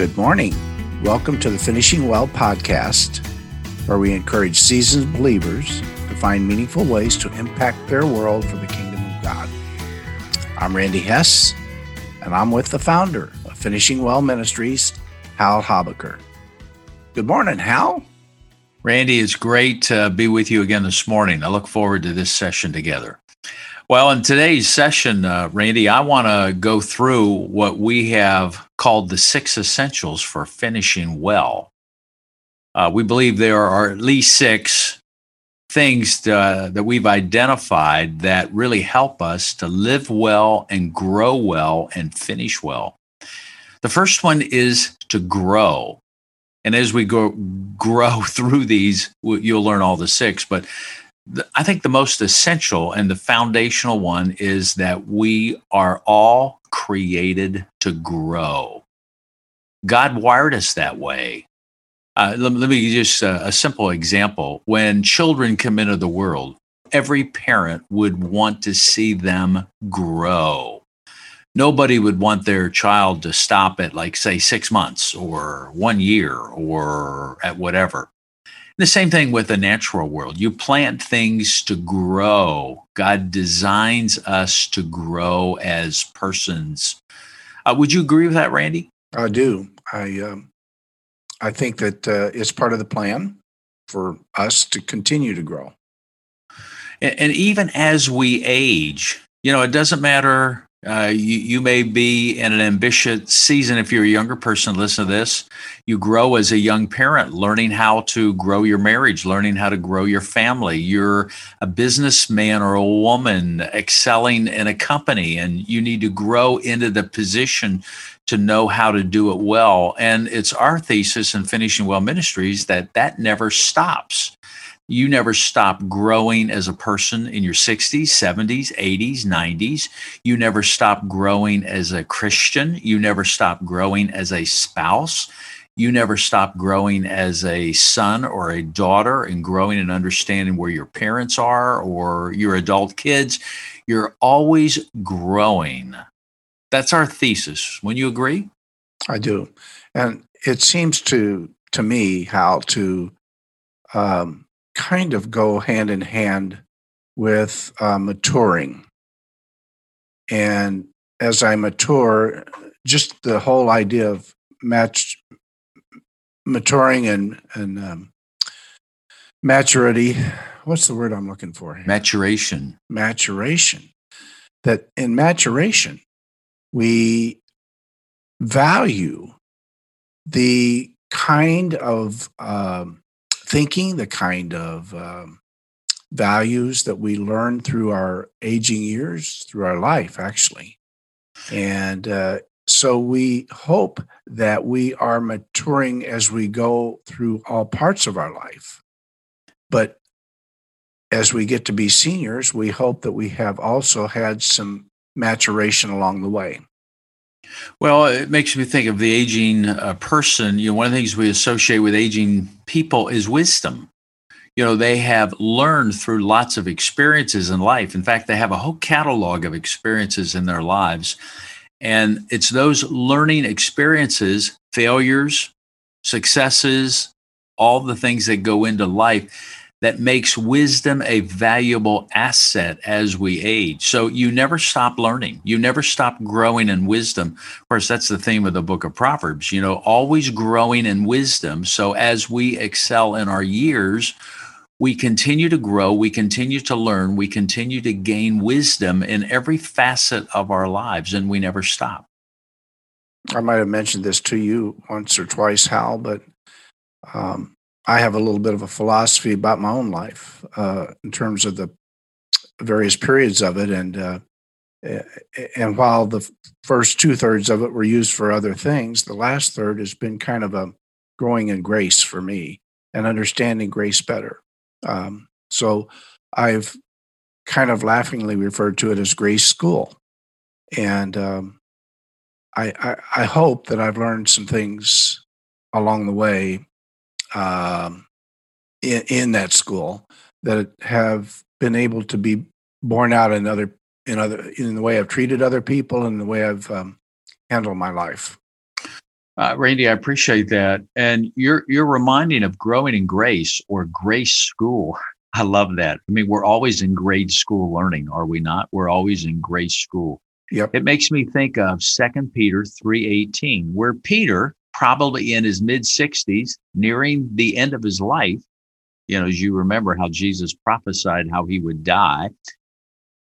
Good morning. Welcome to the Finishing Well podcast, where we encourage seasoned believers to find meaningful ways to impact their world for the kingdom of God. I'm Randy Hess, and I'm with the founder of Finishing Well Ministries, Hal Habecker. Good morning, Hal. Randy, it's great to be with you again this morning. I look forward to this session together. Well, in today's session, uh, Randy, I want to go through what we have called the six essentials for finishing well. Uh, we believe there are at least six things to, uh, that we've identified that really help us to live well and grow well and finish well. The first one is to grow. And as we go grow through these, you'll learn all the six. But I think the most essential and the foundational one is that we are all created to grow. God wired us that way. Uh, let, let, me just uh, a simple example. When children come into the world, every parent would want to see them grow. Nobody would want their child to stop at, like, say, six months or one year or at whatever. The same thing with the natural world. You plant things to grow. God designs us to grow as persons. Uh, would you agree with that, Randy? I do. I um, I think that uh, it's part of the plan for us to continue to grow. And, and even as we age, you know, it doesn't matter uh, you, you may be in an ambitious season if you're a younger person listen to this. You grow as a young parent learning how to grow your marriage learning how to grow your family. You're a businessman or a woman excelling in a company and you need to grow into the position to know how to do it well. And it's our thesis in finishing well ministries that that never stops you never stop growing as a person in your 60s, 70s, 80s, 90s. You never stop growing as a Christian. You never stop growing as a spouse. You never stop growing as a son or a daughter and growing and understanding where your parents are or your adult kids. You're always growing. That's our thesis. When you agree? I do. And it seems to to me Hal to um, kind of go hand in hand with uh, maturing. And as I mature, just the whole idea of match maturing and and um, maturity. What's the word I'm looking for? Here? Maturation. Maturation. That in maturation, we value the kind of um, thinking, the kind of um, values that we learn through our aging years, through our life, actually. And uh, so we hope that we are maturing as we go through all parts of our life. But as we get to be seniors, we hope that we have also had some maturation along the way. Well, it makes me think of the aging uh, person. You know, one of the things we associate with aging people is wisdom. You know, they have learned through lots of experiences in life. In fact, they have a whole catalog of experiences in their lives. And it's those learning experiences, failures, successes, all the things that go into life that makes wisdom a valuable asset as we age. So you never stop learning. You never stop growing in wisdom. Of course, that's the theme of the book of Proverbs, you know, always growing in wisdom. So as we excel in our years, we continue to grow, we continue to learn, we continue to gain wisdom in every facet of our lives, and we never stop. I might have mentioned this to you once or twice, Hal, but um, I have a little bit of a philosophy about my own life uh, in terms of the various periods of it, and uh, and while the first two thirds of it were used for other things, the last third has been kind of a growing in grace for me and understanding grace better. Um, so I've kind of laughingly referred to it as grace school, and um, I, I I hope that I've learned some things along the way um, in, in that school that have been able to be borne out in other in other in the way I've treated other people and the way I've um, handled my life. Uh, Randy, I appreciate that, and you're you're reminding of growing in grace or grace school. I love that. I mean, we're always in grade school learning, are we not? We're always in grace school. Yep. It makes me think of Second Peter 3:18, where Peter, probably in his mid 60s, nearing the end of his life, you know, as you remember how Jesus prophesied how he would die,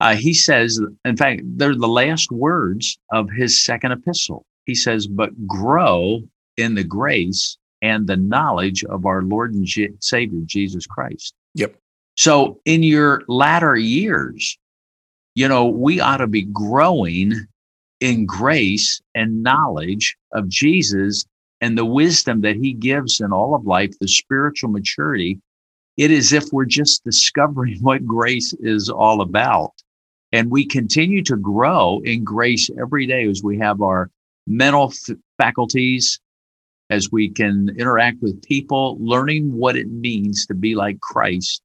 uh, he says, in fact, they're the last words of his second epistle. He says, but grow in the grace and the knowledge of our Lord and J- Savior Jesus Christ. Yep. So in your latter years, you know, we ought to be growing in grace and knowledge of Jesus and the wisdom that he gives in all of life, the spiritual maturity. It is if we're just discovering what grace is all about. And we continue to grow in grace every day as we have our mental f- faculties, as we can interact with people, learning what it means to be like Christ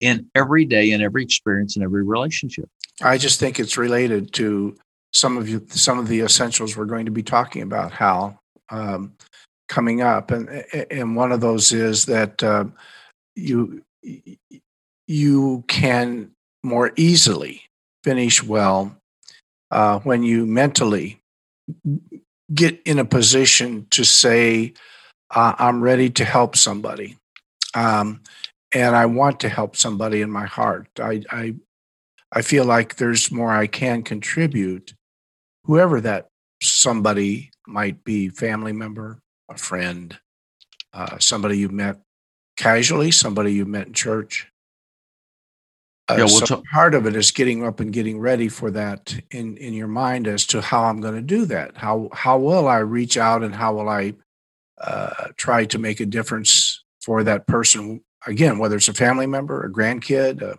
in every day, in every experience, in every relationship. I just think it's related to some of you, some of the essentials we're going to be talking about, Hal, um, coming up, and and one of those is that uh, you you can more easily finish well uh, when you mentally get in a position to say, uh, "I'm ready to help somebody." Um, and I want to help somebody in my heart. I, I I feel like there's more I can contribute, whoever that somebody might be family member, a friend, uh, somebody you met casually, somebody you met in church. Uh, Yeah, we'll so talk- part of it is getting up and getting ready for that in, in your mind as to how I'm going to do that. How how will I reach out and how will I uh, try to make a difference for that person? Again, whether it's a family member, a grandkid, a,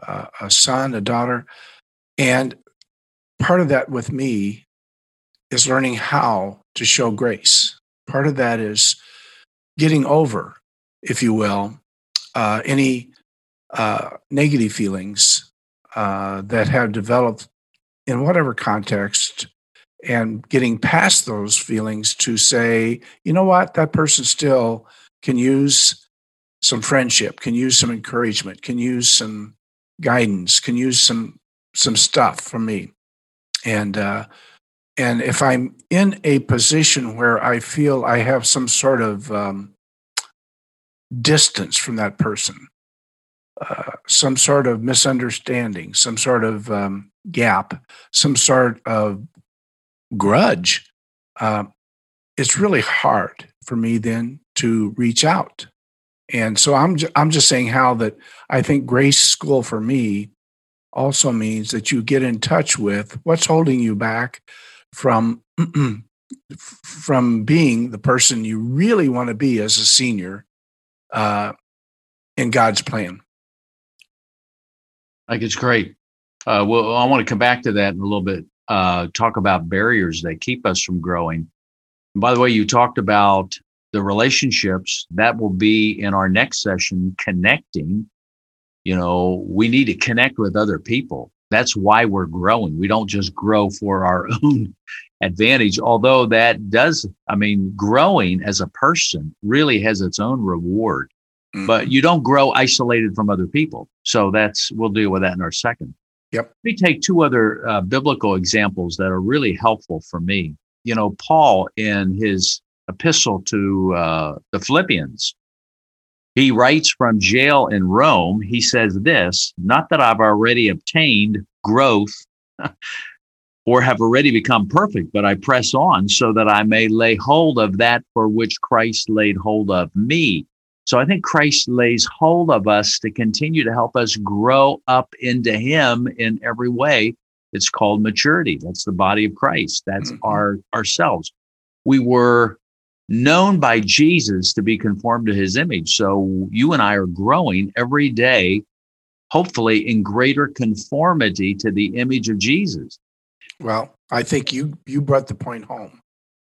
a, a son, a daughter, and part of that with me is learning how to show grace. Part of that is getting over, if you will, uh, any uh, negative feelings uh, that have developed in whatever context and getting past those feelings to say, you know what, that person still can use some friendship, can use some encouragement, can use some guidance, can use some some stuff from me. And uh, and if I'm in a position where I feel I have some sort of um, distance from that person, uh, some sort of misunderstanding, some sort of um, gap, some sort of grudge, uh, it's really hard for me then to reach out. And so I'm ju- I'm just saying Hal that I think grace school for me also means that you get in touch with what's holding you back from from being the person you really want to be as a senior uh, in God's plan. I think it's great. Uh, well, I want to come back to that in a little bit. Uh, talk about barriers that keep us from growing. And by the way, you talked about the relationships that will be in our next session. Connecting. You know, we need to connect with other people. That's why we're growing. We don't just grow for our own advantage, although that does. I mean, growing as a person really has its own reward but you don't grow isolated from other people. So that's we'll deal with that in our second. Yep. Let me take two other uh, biblical examples that are really helpful for me. You know, Paul in his epistle to uh, the Philippians, he writes from jail in Rome. He says this: "Not that I've already obtained growth." Or have already become perfect, but I press on so that I may lay hold of that for which Christ laid hold of me. So I think Christ lays hold of us to continue to help us grow up into Him in every way. It's called maturity. That's the body of Christ. That's Mhm. our ourselves. We were known by Jesus to be conformed to His image. So you and I are growing every day, hopefully in greater conformity to the image of Jesus. Well, I think you you brought the point home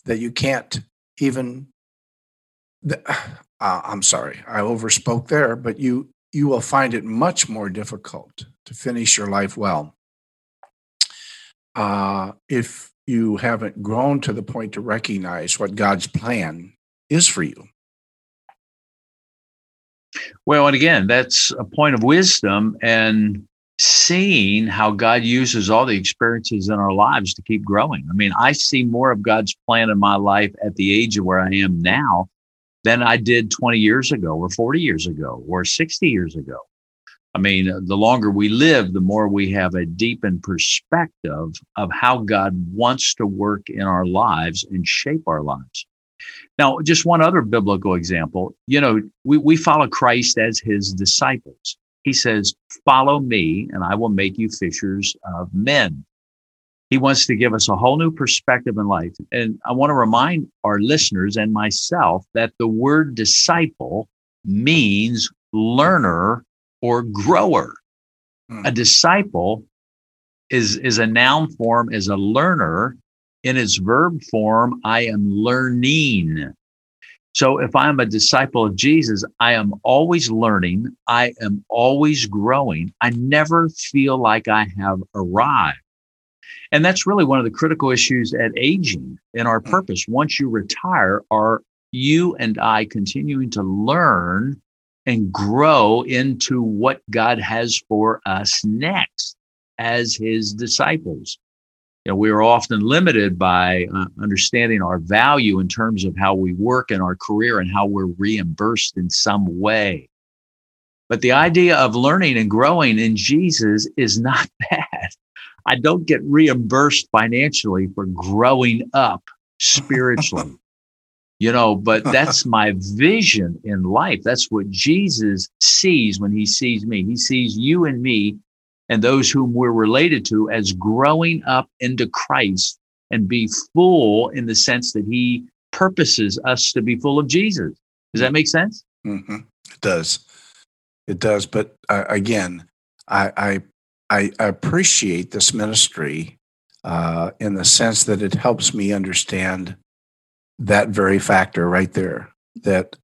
that you can't even. Uh, I'm sorry, I overspoke there, but you you will find it much more difficult to finish your life well uh, if you haven't grown to the point to recognize what God's plan is for you. Well, and again, that's a point of wisdom and seeing how God uses all the experiences in our lives to keep growing. I mean, I see more of God's plan in my life at the age of where I am now than I did 20 years ago or 40 years ago or 60 years ago. I mean, the longer we live, the more we have a deepened perspective of how God wants to work in our lives and shape our lives. Now, just one other biblical example. You know, we, we follow Christ as his disciples. He says, Follow me, and I will make you fishers of men. He wants to give us a whole new perspective in life. And I want to remind our listeners and myself that the word disciple means learner or grower. Hmm. A disciple is, is a noun form, is a learner. In its verb form, I am learning. So if I'm a disciple of Jesus, I am always learning. I am always growing. I never feel like I have arrived. And that's really one of the critical issues at aging in our hmm. purpose. Once you retire, are you and I continuing to learn and grow into what God has for us next as his disciples. You know, we are often limited by uh, understanding our value in terms of how we work in our career and how we're reimbursed in some way. But the idea of learning and growing in Jesus is not bad. I don't get reimbursed financially for growing up spiritually you know but that's my vision in life. That's what jesus sees when he sees me. He sees you and me and those whom we're related to as growing up into christ and be full in the sense that he purposes us to be full of jesus. Does that make sense? Mm-hmm. it does. It does. But uh, again I, I i appreciate this ministry uh, in the sense that it helps me understand that very factor right there. That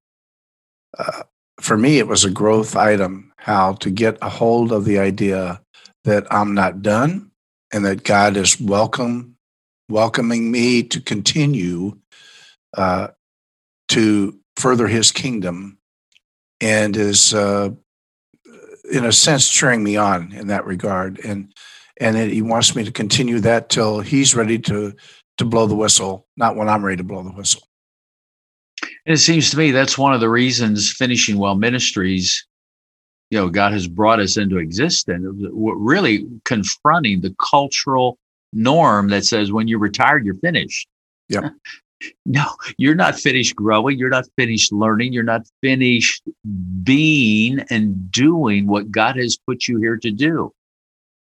uh, for me, it was a growth item how to get a hold of the idea that I'm not done and that God is welcome, welcoming me to continue uh, to further His kingdom, and is uh, in a sense cheering me on in that regard. And and it, He wants me to continue that till He's ready to to blow the whistle, not when I'm ready to blow the whistle. And it seems to me that's one of the reasons finishing well ministries, you know, God has brought us into existence. Really confronting the cultural norm that says when you're retired, you're finished. Yeah. no, you're not finished growing. You're not finished learning. You're not finished being and doing what God has put you here to do.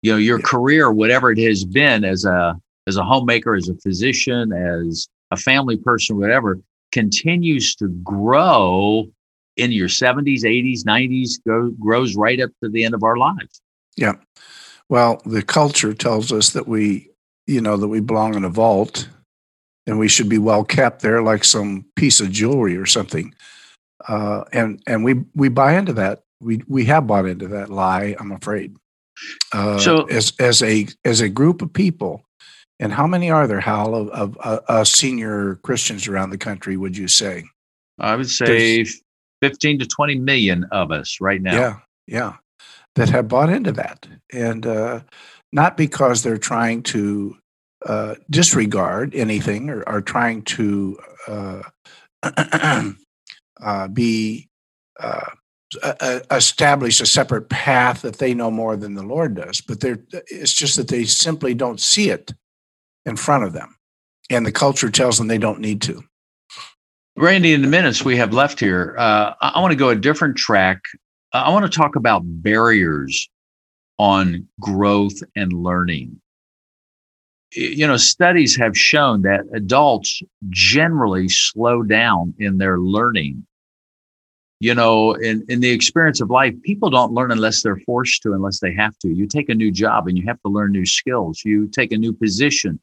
You know, your yeah. career, whatever it has been as a as a homemaker, as a physician, as a family person, whatever, continues to grow in your 70s, 80s, 90s, go, grows right up to the end of our lives. Yeah. Well, the culture tells us that we, you know, that we belong in a vault and we should be well kept there like some piece of jewelry or something. Uh, and and we we buy into that. We we have bought into that lie. I'm afraid. Uh, so as as a as a group of people, and how many are there, Hal, of, of uh, uh, senior Christians around the country, would you say? I would say There's, 15 to 20 million of us right now. Yeah, yeah, that have bought into that. And uh, not because they're trying to uh, disregard anything or are trying to uh, uh, be establish a separate path that they know more than the Lord does, but they're, it's just that they simply don't see it in front of them. And the culture tells them they don't need to. Randy, in the minutes we have left here, uh, I want to go a different track. I want to talk about barriers on growth and learning. You know, studies have shown that adults generally slow down in their learning. You know, in, in the experience of life, people don't learn unless they're forced to, unless they have to. You take a new job and you have to learn new skills. You take a new position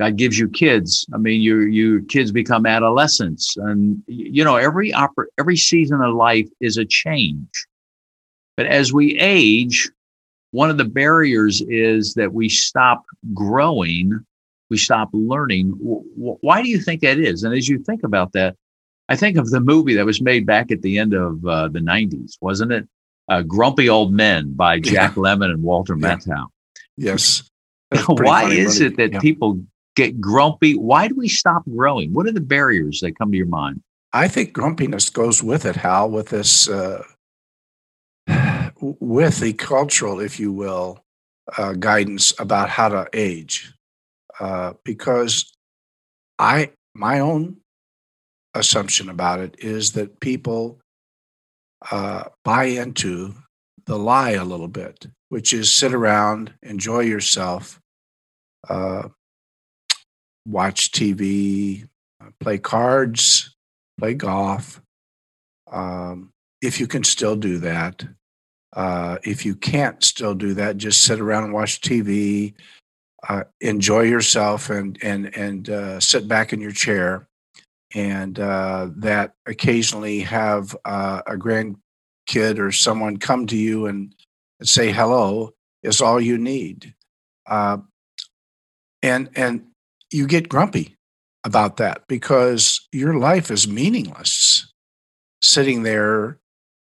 God gives you kids. I mean, your your kids become adolescents, and you know every oper- every season of life is a change. But as we age, one of the barriers is that we stop growing we stop learning. Why do you think that is? And as you think about that, I think of the movie that was made back at the end of uh, the 90s, wasn't it? Uh, Grumpy Old Men by Jack yeah. Lemmon and Walter yeah. Matthau. Yes. Why is it that yeah. people get grumpy? Why do we stop growing? What are the barriers that come to your mind? I think grumpiness goes with it, Hal, with this, uh, with the cultural, if you will, uh, guidance about how to age. Uh, because I, my own assumption about it is that people uh, buy into the lie a little bit, which is sit around, enjoy yourself, uh, watch TV, play cards, play golf. Um, if you can still do that. Uh, if you can't still do that, just sit around and watch TV, uh, enjoy yourself, and and and uh, sit back in your chair, and uh, that occasionally have uh, a grandkid or someone come to you and say hello is all you need, uh, and and you get grumpy about that because your life is meaningless sitting there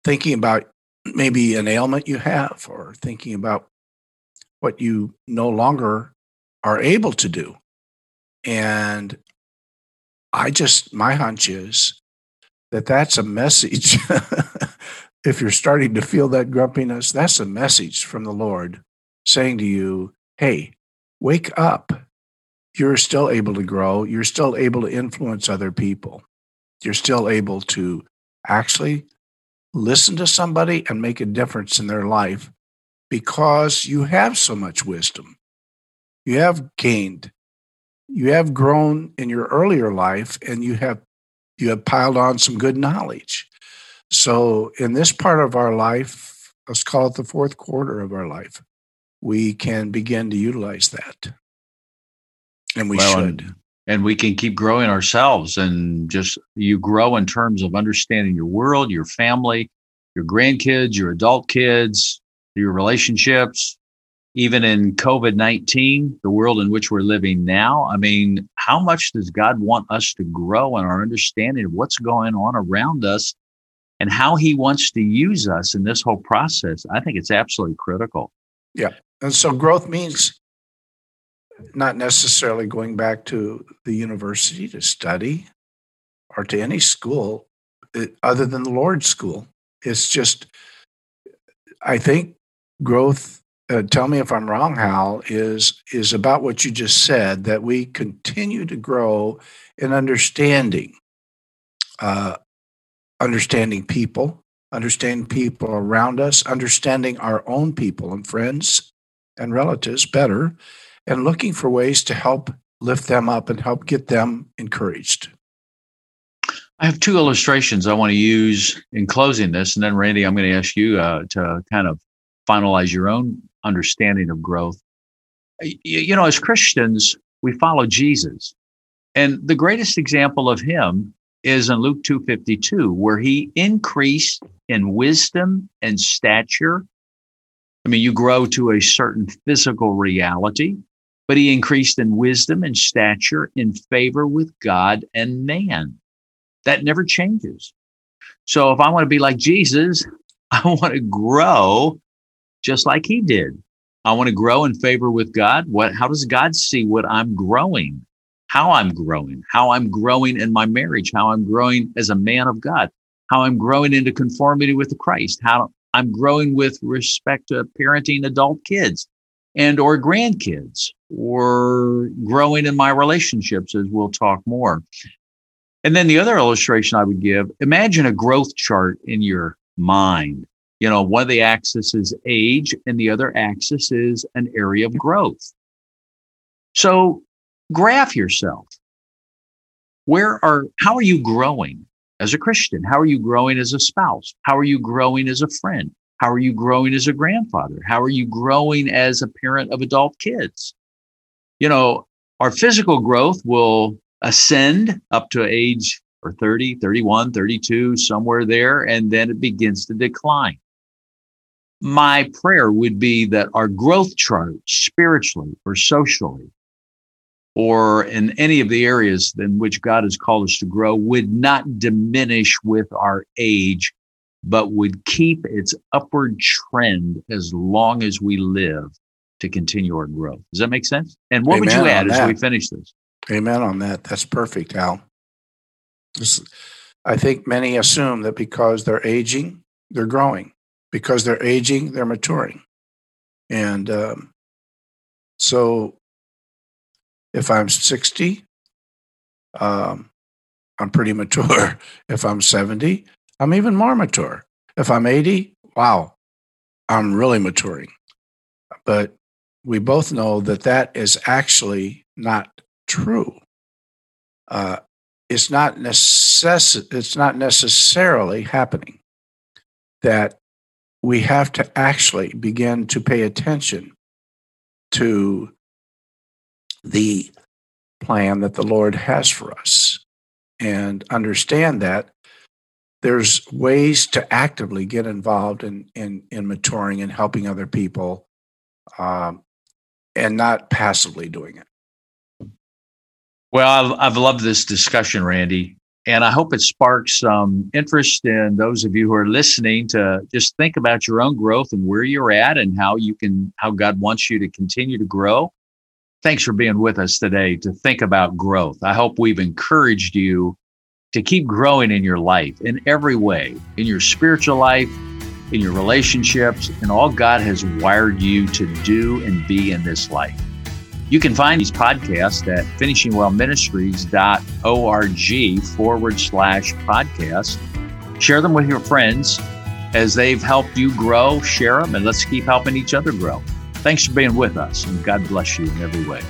thinking about maybe an ailment you have or thinking about what you no longer are able to do. And I just, my hunch is that that's a message. if you're starting to feel that grumpiness, that's a message from the Lord saying to you, hey, wake up you're still able to grow. You're still able to influence other people. You're still able to actually listen to somebody and make a difference in their life because you have so much wisdom. You have gained, you have grown in your earlier life, and you have you have piled on some good knowledge. So in this part of our life, let's call it the fourth quarter of our life, we can begin to utilize that. And we well, should. And, and we can keep growing ourselves and just you grow in terms of understanding your world, your family, your grandkids, your adult kids, your relationships, even in COVID 19, the world in which we're living now. I mean, how much does God want us to grow in our understanding of what's going on around us and how He wants to use us in this whole process? I think it's absolutely critical. Yeah. And so growth means not necessarily going back to the university to study or to any school eh, other than the Lord's school. It's just, I think growth, uh, tell me if I'm wrong, Hal, is, is about what you just said that we continue to grow in understanding, uh, understanding people, understanding people around us, understanding our own people and friends and relatives better and looking for ways to help lift them up and help get them encouraged. I have two illustrations I want to use in closing this. And then, Randy, I'm going to ask you uh, to kind of finalize your own understanding of growth. You, you know, as Christians, we follow Jesus. And the greatest example of him is in Luke 2:52 where he increased in wisdom and stature. I mean, you grow to a certain physical reality, but he increased in wisdom and stature in favor with God and man. That never changes. So if I want to be like Jesus, I want to grow just like he did. I want to grow in favor with God. What how does God see what I'm growing? How I'm growing, how I'm growing in my marriage, how I'm growing as a man of God, how I'm growing into conformity with Christ, how I'm growing with respect to parenting adult kids and or grandkids or growing in my relationships, as we'll talk more. And then the other illustration I would give imagine a growth chart in your mind. You know, one of the axes is age, and the other axis is an area of growth. So graph yourself. Where are, how are you growing as a Christian? How are you growing as a spouse? How are you growing as a friend? How are you growing as a grandfather? How are you growing as a parent of adult kids? You know, our physical growth will ascend up to age or 30, 31, 32, somewhere there, and then it begins to decline. My prayer would be that our growth chart spiritually or socially or in any of the areas in which God has called us to grow would not diminish with our age, but would keep its upward trend as long as we live to continue our growth. Does that make sense? And what would you add as that. we finish this? Amen on that. That's perfect, Hal. This- I think many assume that because they're aging, they're growing. Because they're aging, they're maturing. And um, so if I'm 60, um, I'm pretty mature. If I'm 70, I'm even more mature. If I'm 80, wow, I'm really maturing. But we both know that that is actually not true. Uh, it's not necess- It's not necessarily happening. That we have to actually begin to pay attention to the plan that the Lord has for us, and understand that there's ways to actively get involved in in, in maturing and helping other people, um, and not passively doing it. Well, I've, I've loved this discussion, Randy, and I hope it sparks some interest in those of you who are listening to just think about your own growth and where you're at and how you can, how God wants you to continue to grow. Thanks for being with us today to think about growth. I hope we've encouraged you to keep growing in your life in every way, in your spiritual life, in your relationships, and all God has wired you to do and be in this life. You can find these podcasts at finishingwellministries.org forward slash podcast. Share them with your friends as they've helped you grow. Share them and let's keep helping each other grow. Thanks for being with us and God bless you in every way.